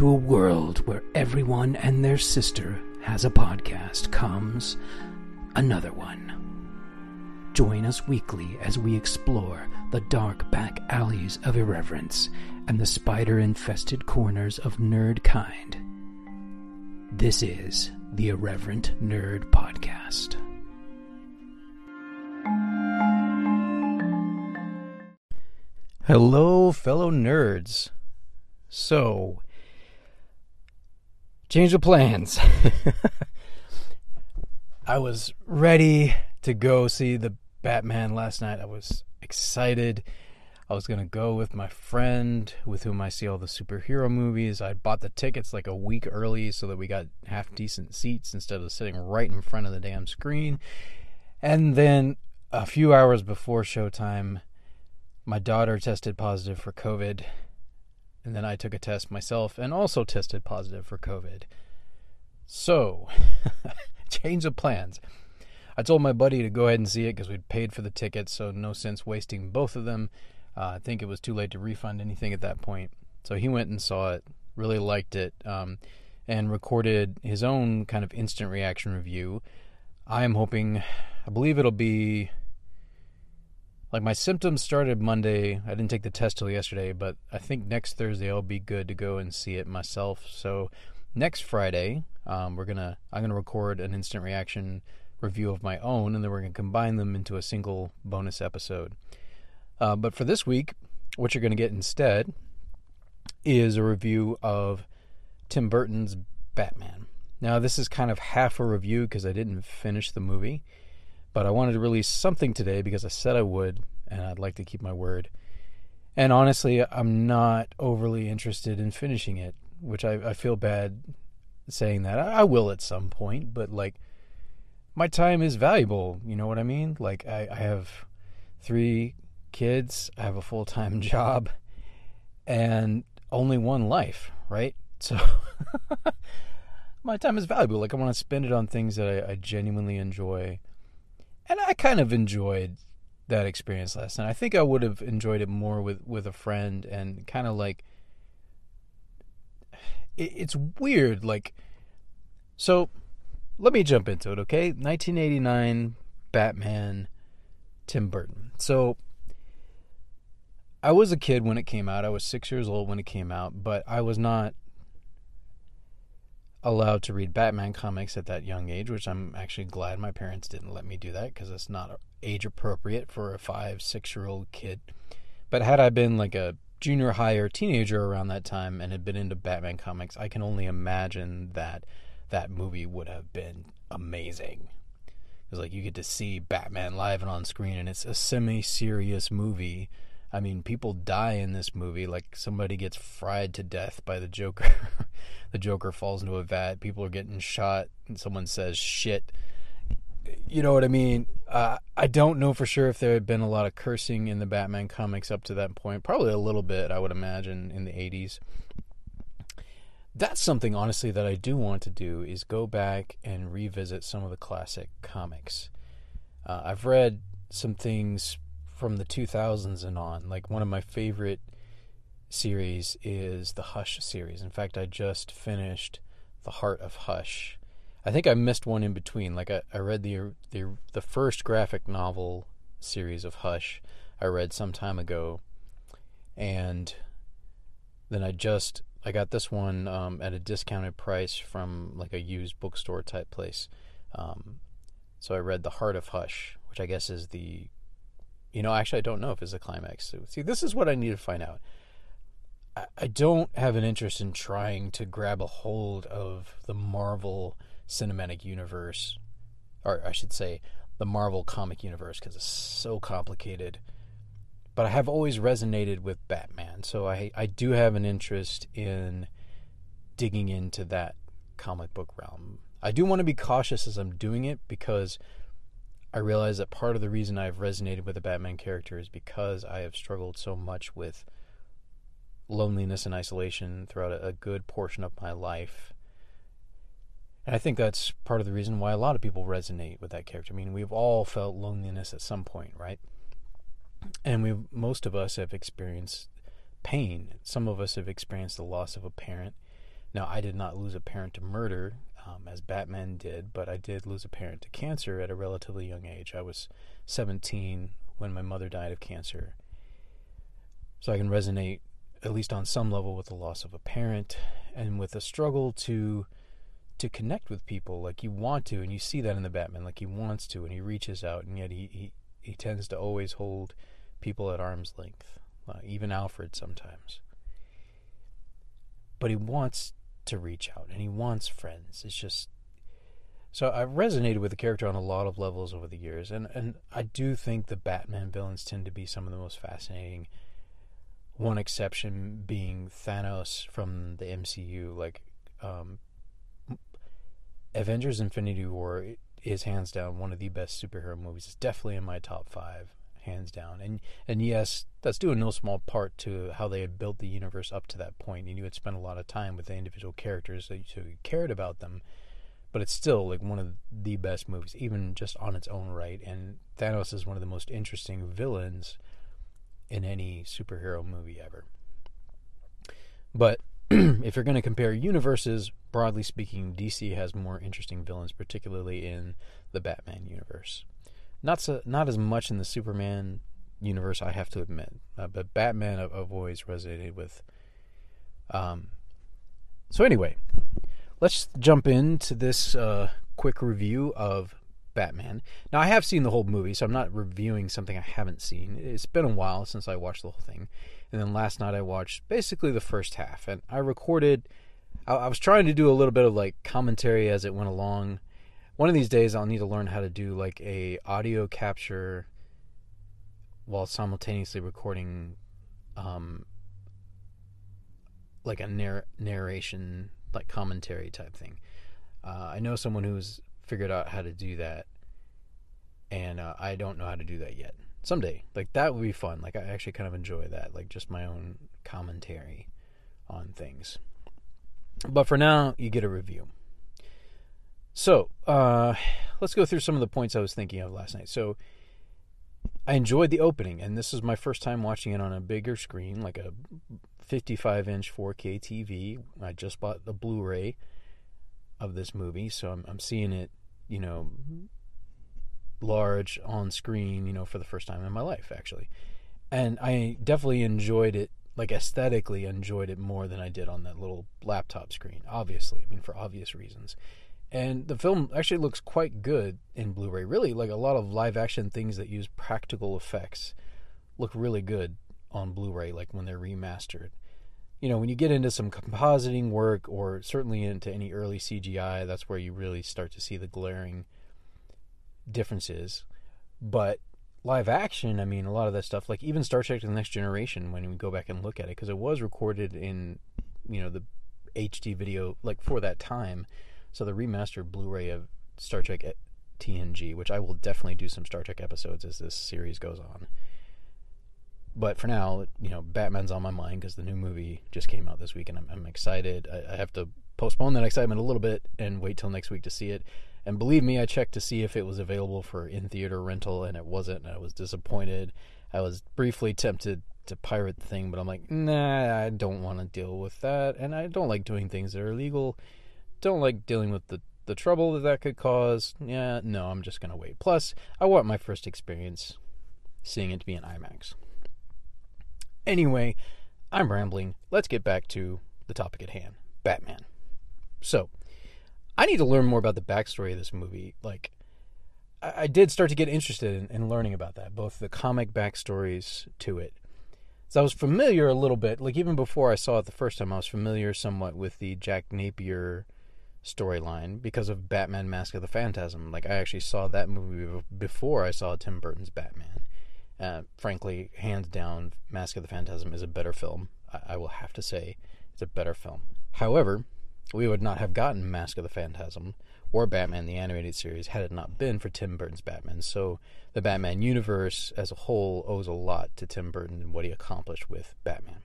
To a world where everyone and their sister has a podcast comes another one. Join us weekly as we explore the dark back alleys of irreverence and the spider infested corners of nerd kind. This is the Irreverent Nerd Podcast. Hello, fellow nerds. So, change of plans. I was ready to go see the Batman last night. I was excited. I was going to go with my friend with whom I see all the superhero movies. I bought the tickets like a week early so that we got half decent seats instead of sitting right in front of the damn screen. And then a few hours before showtime, my daughter tested positive for COVID and then I took a test myself and also tested positive for COVID. So, change of plans. I told my buddy to go ahead and see it because we'd paid for the tickets, so no sense wasting both of them. Uh, I think it was too late to refund anything at that point. So he went and saw it, really liked it, um, and recorded his own kind of instant reaction review. I am hoping, I believe it'll be like my symptoms started Monday. I didn't take the test till yesterday, but I think next Thursday I'll be good to go and see it myself. So next Friday, um, we're gonna I'm gonna record an instant reaction review of my own, and then we're gonna combine them into a single bonus episode. Uh, but for this week, what you're gonna get instead is a review of Tim Burton's Batman. Now this is kind of half a review because I didn't finish the movie. But I wanted to release something today because I said I would, and I'd like to keep my word. And honestly, I'm not overly interested in finishing it, which I, I feel bad saying that. I, I will at some point, but like, my time is valuable. You know what I mean? Like, I, I have three kids, I have a full time job, and only one life, right? So. my time is valuable. Like I want to spend it on things that I, I genuinely enjoy and I kind of enjoyed that experience last night. I think I would have enjoyed it more with with a friend and kind of like it, it's weird like so let me jump into it, okay? 1989 Batman Tim Burton. So I was a kid when it came out. I was 6 years old when it came out, but I was not allowed to read Batman comics at that young age, which I'm actually glad my parents didn't let me do that because it's not age appropriate for a five, six year old kid. But had I been like a junior high or teenager around that time and had been into Batman comics, I can only imagine that that movie would have been amazing. Because like you get to see Batman live and on screen, and it's a semi-serious movie. I mean, people die in this movie. Like somebody gets fried to death by the Joker. the Joker falls into a vat, people are getting shot, and someone says shit. You know what I mean? Uh, I don't know for sure if there had been a lot of cursing in the Batman comics up to that point. Probably a little bit, I would imagine, in the 80s. That's something, honestly, that I do want to do is go back and revisit some of the classic comics. Uh, I've read some things from the 2000s and on. Like one of my favorite series is the Hush series. In fact, I just finished The Heart of Hush. I think I missed one in between. Like I, I read the the the first graphic novel series of Hush I read some time ago, and then I just I got this one um, at a discounted price from like a used bookstore type place. Um, so I read The Heart of Hush, which I guess is the, you know, actually I don't know if it's a climax. See, this is what I need to find out. I don't have an interest in trying to grab a hold of the Marvel cinematic universe, or I should say, the Marvel comic universe, because it's so complicated. But I have always resonated with Batman, so I I do have an interest in digging into that comic book realm. I do want to be cautious as I'm doing it because I realize that part of the reason I've resonated with the Batman character is because I have struggled so much with loneliness and isolation throughout a, good portion of my life. And I think that's part of the reason why a lot of people resonate with that character. I mean, we've all felt loneliness at some point, right? And we most of us have experienced pain. Some of us have experienced the loss of a parent. Now, I did not lose a parent to murder um, as Batman did, but I did lose a parent to cancer at a relatively young age. I was 17 when my mother died of cancer. So I can resonate, at least on some level, with the loss of a parent and with the struggle to to connect with people like you want to and you see that in the batman like he wants to and he reaches out and yet he he, he tends to always hold people at arm's length uh, even alfred sometimes but he wants to reach out and he wants friends it's just so I've resonated with the character on a lot of levels over the years, and, and I do think the Batman villains tend to be some of the most fascinating. One exception being Thanos from the MCU. Like, um, Avengers Infinity War is hands down one of the best superhero movies. It's definitely in my top five, hands down. And and yes, that's due in no small part to how they had built the universe up to that point. And you had spent a lot of time with the individual characters, so you cared about them. But it's still like one of the best movies, even just on its own right. And Thanos is one of the most interesting villains in any superhero movie ever. But if you're going to compare universes, broadly speaking, DC has more interesting villains, particularly in the Batman universe. Not so, not as much in the Superman universe, I have to admit, uh, but Batman I've, I've, always resonated with. Um, so anyway, let's jump into this uh, quick review of Batman. Now I have seen the whole movie, so I'm not reviewing something I haven't seen. It's been a while since I watched the whole thing. And then last night I watched basically the first half, and I recorded. I, I was trying to do a little bit of like commentary as it went along. One of these days, I'll need to learn how to do like a audio capture while simultaneously recording, um, like a narr- narration, like commentary type thing. Uh, I know someone who's figured out how to do that, and uh, I don't know how to do that yet someday. Like that would be fun. Like I actually kind of enjoy that. Like just my own commentary on things. But for now, you get a review. So, uh, let's go through some of the points I was thinking of last night. So, I enjoyed the opening, and this is my first time watching it on a bigger screen, like a 55 inch 4K TV. I just bought the Blu ray of this movie, so I'm, I'm seeing it, you know, large on screen, you know, for the first time in my life, actually. And I definitely enjoyed it, like aesthetically enjoyed it more than I did on that little laptop screen, obviously. I mean, for obvious reasons. And the film actually looks quite good in Blu ray. Really, like a lot of live action things that use practical effects look really good on Blu ray, like when they're remastered. You know, when you get into some compositing work or certainly into any early CGI, that's where you really start to see the glaring differences, but live action, I mean, a lot of that stuff, like even Star Trek: The Next Generation, when we go back and look at it, because it was recorded in, you know, the HD video like for that time, so the remastered Blu-ray of Star Trek eh, TNG, which I will definitely do some Star Trek episodes as this series goes on. But for now, you know, Batman's on my mind because the new movie just came out this week, and I'm, I'm excited. I, I have to postpone that excitement a little bit and wait till next week to see it. And believe me, I checked to see if it was available for in theater rental, and it wasn't. And I was disappointed. I was briefly tempted to pirate the thing, but I'm like, nah, I don't want to deal with that, and I don't like doing things that are illegal. Don't like dealing with the the trouble that that could cause. Yeah, no, I'm just gonna wait. Plus, I want my first experience seeing it to be in IMAX. Anyway, I'm rambling. Let's get back to the topic at hand Batman. So, I need to learn more about the backstory of this movie. Like, I, I did start to get interested in, in, learning about that, both the comic backstories to it. So I was familiar a little bit, like even before I saw it the first time, I was familiar somewhat with the Jack Napier storyline because of Batman Mask of the Phantasm. Like I actually saw that movie before I saw Tim Burton's Batman. Uh, frankly, hands down, Mask of the Phantasm is a better film. I, I will have to say, it's a better film. However, we would not have gotten Mask of the Phantasm or Batman the Animated Series had it not been for Tim Burton's Batman. So the Batman universe as a whole owes a lot to Tim Burton and what he accomplished with Batman.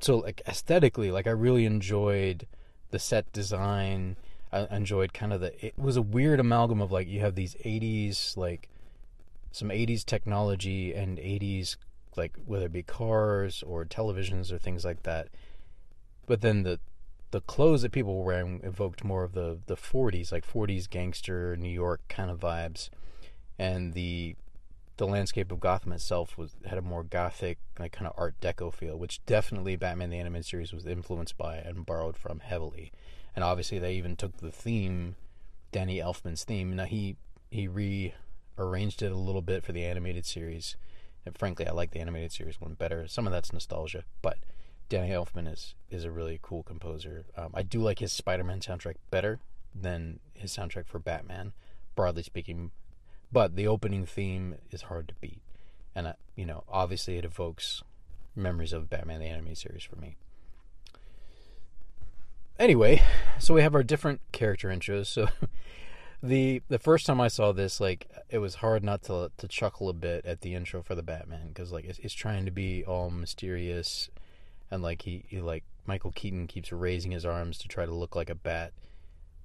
So like aesthetically, like I really enjoyed the set design. I enjoyed kind of the it was a weird amalgam of like you have these 80s like some 80s technology and 80s like whether it be cars or televisions or things like that but then the the clothes that people were wearing evoked more of the the 40s, like 40s gangster New York kind of vibes, and the the landscape of Gotham itself was had a more gothic, like kind of Art Deco feel, which definitely Batman the Animated Series was influenced by and borrowed from heavily. And obviously, they even took the theme, Danny Elfman's theme. Now he he rearranged it a little bit for the animated series. And frankly, I like the animated series one better. Some of that's nostalgia, but Danny Elfman is is a really cool composer. Um, I do like his Spider-Man soundtrack better than his soundtrack for Batman, broadly speaking. But the opening theme is hard to beat, and uh, you know, obviously, it evokes memories of Batman the Animated Series for me. Anyway, so we have our different character intros. So the the first time I saw this, like, it was hard not to to chuckle a bit at the intro for the Batman because like it's, it's trying to be all mysterious and like he, he like Michael Keaton keeps raising his arms to try to look like a bat,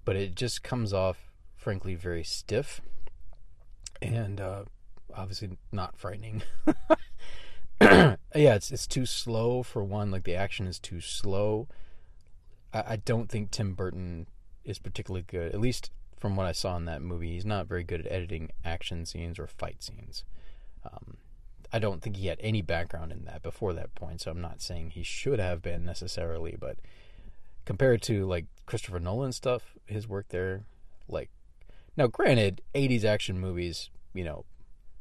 but it just comes off frankly very stiff and uh, obviously not frightening. yeah, it's it's too slow for one. Like the action is too slow. I, I don't think Tim Burton is particularly good, at least from what I saw in that movie. He's not very good at editing action scenes or fight scenes. Um, I don't think he had any background in that before that point, so I'm not saying he should have been necessarily, but compared to like Christopher Nolan stuff, his work there, like now granted, 80s action movies, you know,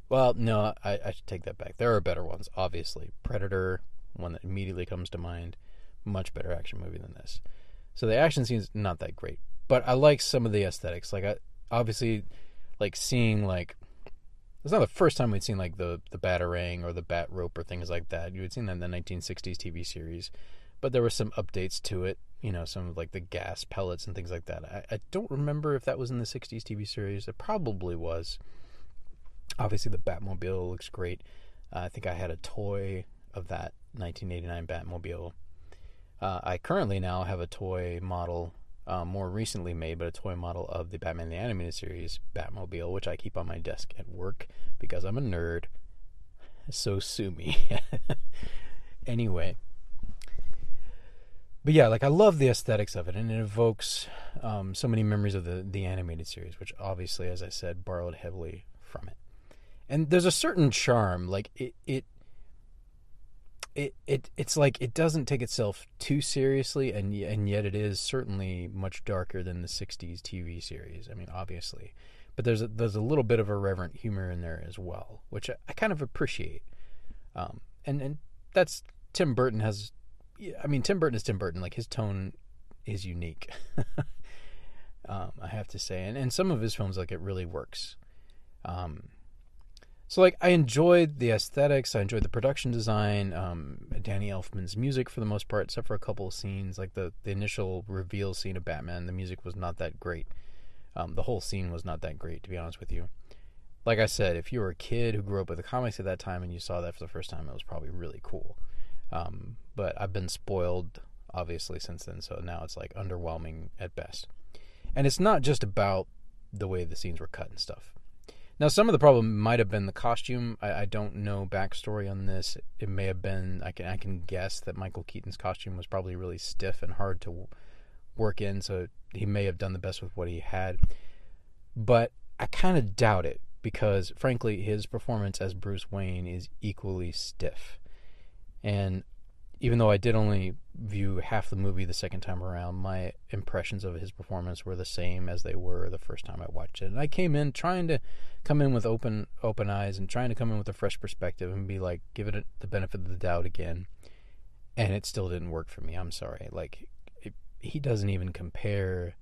well, no, I, I should take that back. There are better ones, obviously. Predator, one that immediately comes to mind, much better action movie than this. So the action scene's not that great, but I like some of the aesthetics. Like I obviously like seeing like it's not the first time we'd seen like the the batarang or the bat rope or things like that. You had seen that in the 1960s TV series, but there were some updates to it. You know, some of like the gas pellets and things like that. I, I don't remember if that was in the 60s TV series. It probably was. Obviously, the Batmobile looks great. Uh, I think I had a toy of that 1989 Batmobile. Uh, I currently now have a toy model uh, more recently made, but a toy model of the Batman the Animated Series Batmobile, which I keep on my desk at work because I'm a nerd. So sue me. anyway. But yeah, like I love the aesthetics of it, and it evokes um, so many memories of the the animated series, which obviously, as I said, borrowed heavily from it. And there's a certain charm, like it, it it, it it's like it doesn't take itself too seriously and and yet it is certainly much darker than the 60s TV series. I mean, obviously. But there's a, there's a little bit of irreverent humor in there as well, which I, I kind of appreciate. Um, and and that's Tim Burton has I mean Tim Burton is Tim Burton, like his tone is unique. um, I have to say. And and some of his films like it really works. Um, so like I enjoyed the aesthetics, I enjoyed the production design, um, Danny Elfman's music for the most part, except for a couple of scenes, like the the initial reveal scene of Batman. The music was not that great. Um, the whole scene was not that great, to be honest with you. Like I said, if you were a kid who grew up with the comics at that time and you saw that for the first time, it was probably really cool. Um, but I've been spoiled, obviously, since then, so now it's like underwhelming at best. And it's not just about the way the scenes were cut and stuff. Now, some of the problem might have been the costume. I, I, don't know backstory on this. It may have been. I can I can guess that Michael Keaton's costume was probably really stiff and hard to work in, so he may have done the best with what he had. But I kind of doubt it because, frankly, his performance as Bruce Wayne is equally stiff. And even though I did only view half the movie the second time around, my impressions of his performance were the same as they were the first time I watched it. And I came in trying to come in with open open eyes and trying to come in with a fresh perspective and be like, give it the benefit of the doubt again. And it still didn't work for me. I'm sorry. Like it, he doesn't even compare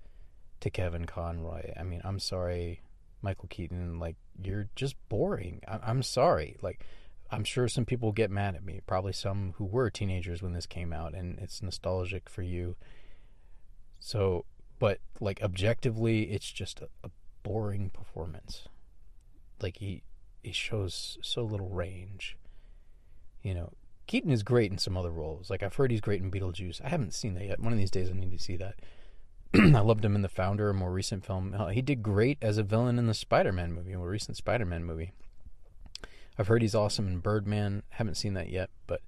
to Kevin Conroy. I mean, I'm sorry, Michael Keaton. Like you're just boring. I, I'm sorry. Like I'm sure some people get mad at me, probably some who were teenagers when this came out, and it's nostalgic for you. So, but like objectively, it's just a, a boring performance. Like he he shows so little range. You know, Keaton is great in some other roles. Like I've heard he's great in Beetlejuice. I haven't seen that yet. One of these days I need to see that. I loved him in The Founder, a more recent film. Uh, he did great as a villain in the Spider-Man movie, a more recent Spider-Man movie. I've heard he's awesome in Birdman. Haven't seen that yet, but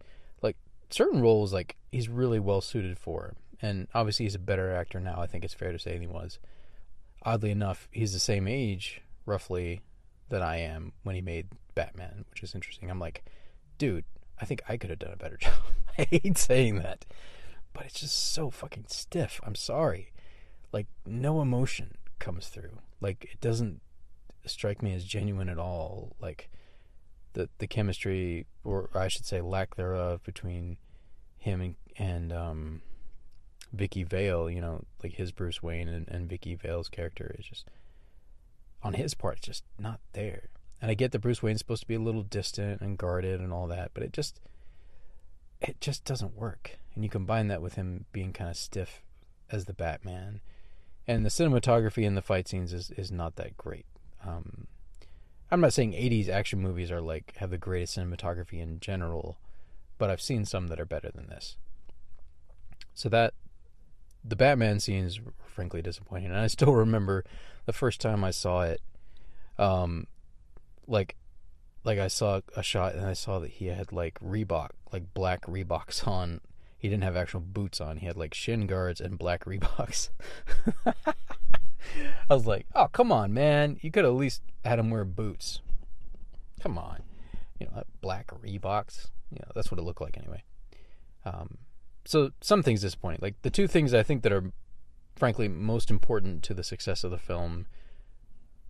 like certain roles like he's really well suited for. And obviously he's a better actor now, I think it's fair to say than he was. Oddly enough, he's the same age roughly that I am when he made Batman, which is interesting. I'm like, dude, I think I could have done a better job. I hate saying that, but it's just so fucking stiff. I'm sorry. Like no emotion comes through. Like it doesn't strike me as genuine at all. Like the the chemistry, or I should say lack thereof, between him and and um, Vicki Vale. You know, like his Bruce Wayne and, and Vicki Vale's character is just on his part, just not there. And I get that Bruce Wayne's supposed to be a little distant and guarded and all that, but it just it just doesn't work. And you combine that with him being kind of stiff as the Batman, and the cinematography in the fight scenes is is not that great. Um, I'm not saying 80s action movies are like have the greatest cinematography in general, but I've seen some that are better than this. So that the Batman scenes were frankly disappointing, and I still remember the first time I saw it. Um, like, like I saw a shot and I saw that he had like Reebok, like black Reeboks on. He didn't have actual boots on. He had like shin guards and black Reeboks. I was like, oh, come on, man. You could at least had him wear boots. Come on. You know, that black Reeboks. You know, that's what it looked like anyway. Um, so some things disappointing. Like the two things I think that are frankly most important to the success of the film,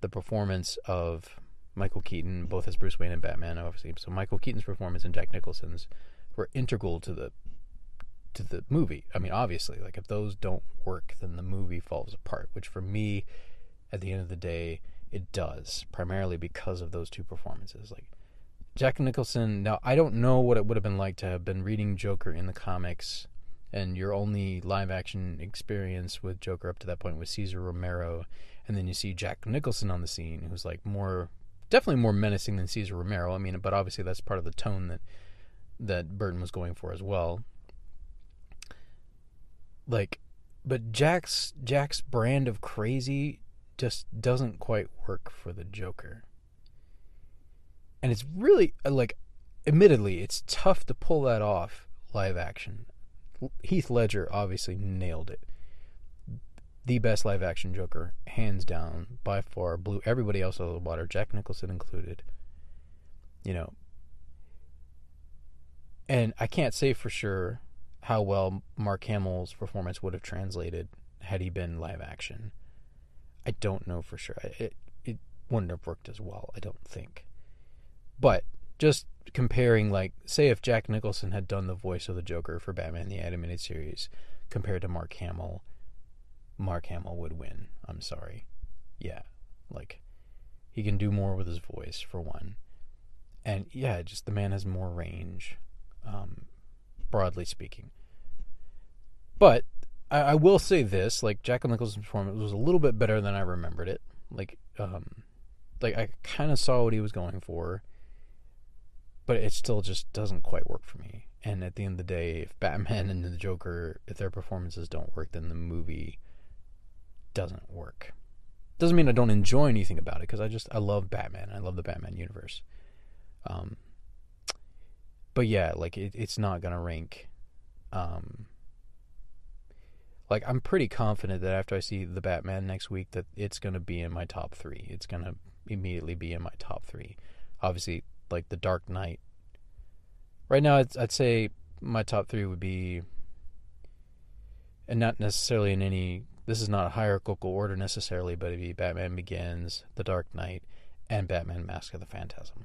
the performance of Michael Keaton, both as Bruce Wayne and Batman, obviously. So Michael Keaton's performance and Jack Nicholson's were integral to the to the movie. I mean, obviously, like if those don't work, then the movie falls apart. Which for me, at the end of the day, it does primarily because of those two performances. Like Jack Nicholson. Now I don't know what it would have been like to have been reading Joker in the comics, and your only live action experience with Joker up to that point was Cesar Romero, and then you see Jack Nicholson on the scene, who's like more, definitely more menacing than Cesar Romero. I mean, but obviously that's part of the tone that that Burton was going for as well like but Jack's Jack's brand of crazy just doesn't quite work for the Joker. And it's really uh, like admittedly it's tough to pull that off live action. Heath Ledger obviously nailed it. The best live action Joker, hands down, by far, blew everybody else out of the water, Jack Nicholson included. You know. And I can't say for sure how well Mark Hamill's performance would have translated had he been live action. I don't know for sure. It it wouldn't have worked as well, I don't think. But just comparing like say if Jack Nicholson had done the voice of the Joker for Batman the animated series compared to Mark Hamill, Mark Hamill would win. I'm sorry. Yeah. Like he can do more with his voice for one. And yeah, just the man has more range. Um, broadly speaking. But I, I, will say this: like Jack Nicholson's performance was a little bit better than I remembered it. Like, um, like I kind of saw what he was going for, but it still just doesn't quite work for me. And at the end of the day, if Batman and the Joker, if their performances don't work, then the movie doesn't work. Doesn't mean I don't enjoy anything about it because I just I love Batman. I love the Batman universe. Um, but yeah, like it, it's not gonna rank. Um, like I'm pretty confident that after I see the Batman next week, that it's gonna be in my top three. It's gonna immediately be in my top three. Obviously, like the Dark Knight. Right now, I'd, I'd say my top three would be, and not necessarily in any. This is not a hierarchical order necessarily, but it'd be Batman Begins, The Dark Knight, and Batman Mask of the Phantasm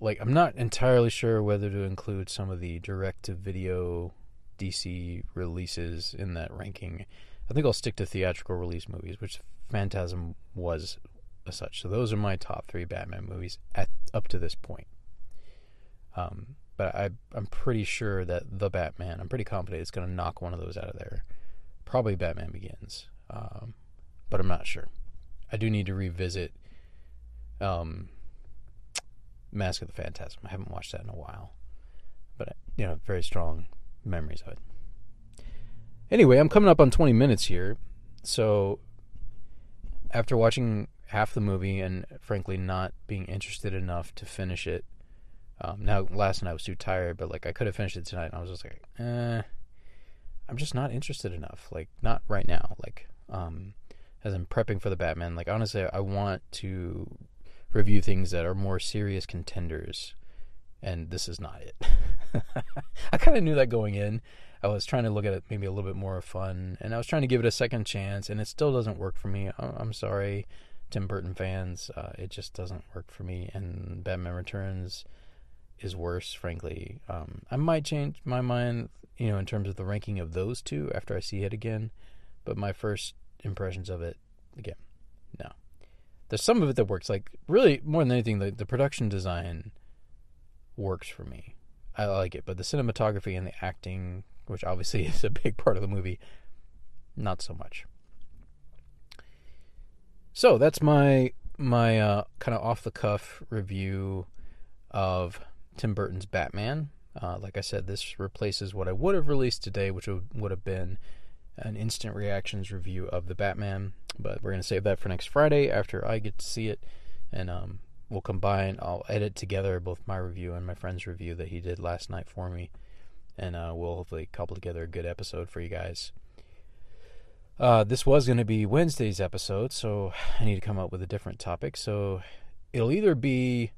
like I'm not entirely sure whether to include some of the direct to video DC releases in that ranking. I think I'll stick to theatrical release movies, which Phantasm was as such. So those are my top three Batman movies at up to this point. Um, but I, I'm pretty sure that the Batman, I'm pretty confident it's going to knock one of those out of there. Probably Batman Begins, um, but I'm not sure. I do need to revisit um, Mask of the Phantasm. I haven't watched that in a while, but you know, very strong memories of it. Anyway, I'm coming up on 20 minutes here, so after watching half the movie and frankly not being interested enough to finish it, Um, now, last night I was too tired, but like I could have finished it tonight, and I was just like, eh, I'm just not interested enough. Like, not right now. Like, um, as I'm prepping for the Batman, like honestly, I want to review things that are more serious contenders, and this is not it. I kind of knew that going in. I was trying to look at it maybe a little bit more fun, and I was trying to give it a second chance, and it still doesn't work for me. I'm sorry, Tim Burton fans. Uh, it just doesn't work for me, and Batman Returns is worse, frankly. Um, I might change my mind, you know, in terms of the ranking of those two after I see it again, but my first impressions of it, again, no. There's some of it that works. Like really, more than anything, the, the production design works for me. I like it, but the cinematography and the acting, which obviously is a big part of the movie, not so much. So that's my my uh, kind of off the cuff review of Tim Burton's Batman. Uh, like I said, this replaces what I would have released today, which would, would have been an instant reactions review of the Batman. But we're to save that for next Friday after I get to see it. And um, we'll combine, I'll edit together both my review and my friend's review that he did last night for me. And uh, we'll hopefully couple together a good episode for you guys. Uh, this was going to be Wednesday's episode, so I need to come up with a different topic. So it'll either be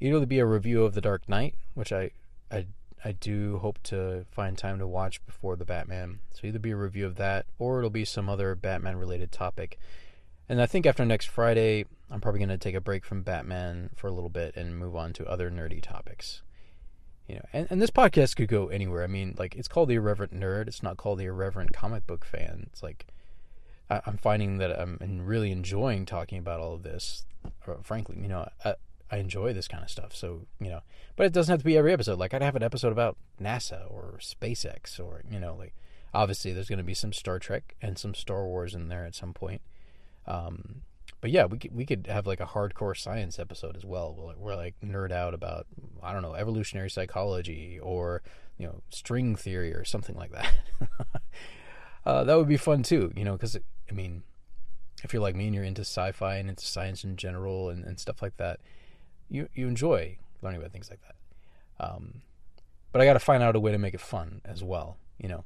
it'll be a review of The Dark Knight, which I I I do hope to find time to watch before the Batman. So either be a review of that or it'll be some other Batman related topic. And I think after next Friday, I'm probably going to take a break from Batman for a little bit and move on to other nerdy topics. You know, and, and this podcast could go anywhere. I mean, like it's called the Irreverent Nerd. It's not called the Irreverent Comic Book Fan. It's like I, am finding that I'm really enjoying talking about all of this. Or, frankly, you know, I, I enjoy this kind of stuff. So, you know, but it doesn't have to be every episode. Like I'd have an episode about NASA or SpaceX or, you know, like obviously there's going to be some Star Trek and some Star Wars in there at some point. Um, but yeah, we could, we could have like a hardcore science episode as well. Where, we're like nerd out about I don't know evolutionary psychology or you know string theory or something like that. uh, that would be fun too, you know, because I mean, if you're like me and you're into sci-fi and into science in general and, and stuff like that, you you enjoy learning about things like that. Um, but I got to find out a way to make it fun as well. You know,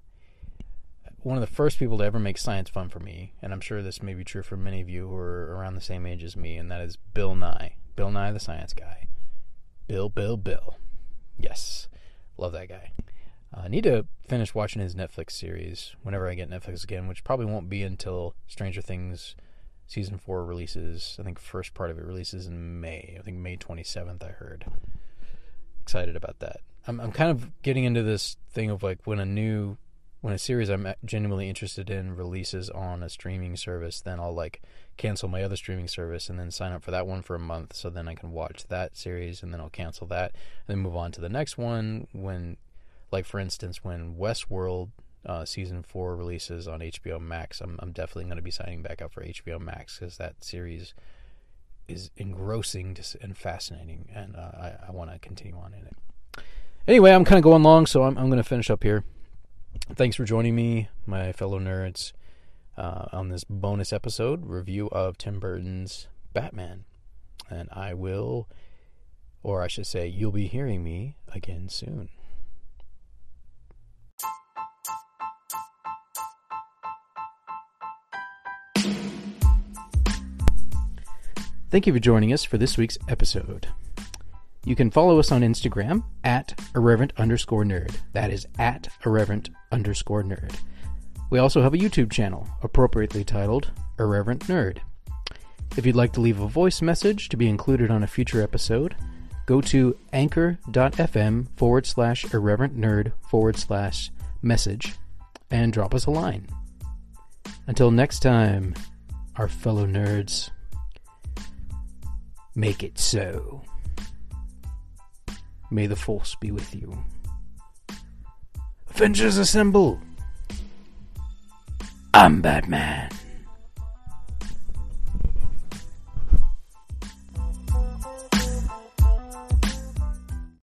one of the first people to ever make science fun for me, and I'm sure this may be true for many of you who are around the same age as me, and that is Bill Nye. Bill Nye, the science guy. Bill, Bill, Bill. Yes, love that guy. Uh, I need to finish watching his Netflix series whenever I get Netflix again, which probably won't be until Stranger Things season four releases. I think first part of it releases in May. I think May 27th. I heard. Excited about that. I'm I'm kind of getting into this thing of like when a new when a series I'm genuinely interested in releases on a streaming service, then I'll like cancel my other streaming service and then sign up for that one for a month so then I can watch that series and then I'll cancel that and then move on to the next one when like for instance when Westworld uh, season four releases on HBO Max, I'm, I'm definitely going to be signing back up for HBO Max because that series is engrossing and fascinating, and uh, I, I want to continue on in it. Anyway, I'm kind of going long, so I'm, I'm going to finish up here. Thanks for joining me, my fellow nerds, uh, on this bonus episode review of Tim Burton's Batman. And I will, or I should say, you'll be hearing me again soon. Thank you for joining us for this week's episode. You can follow us on Instagram at irreverent underscore nerd. That is at irreverent underscore nerd. We also have a YouTube channel, appropriately titled Irreverent Nerd. If you'd like to leave a voice message to be included on a future episode, go to anchor.fm forward slash irreverent nerd forward slash message and drop us a line. Until next time, our fellow nerds. Make it so. May the force be with you. Avengers assemble! I'm Batman.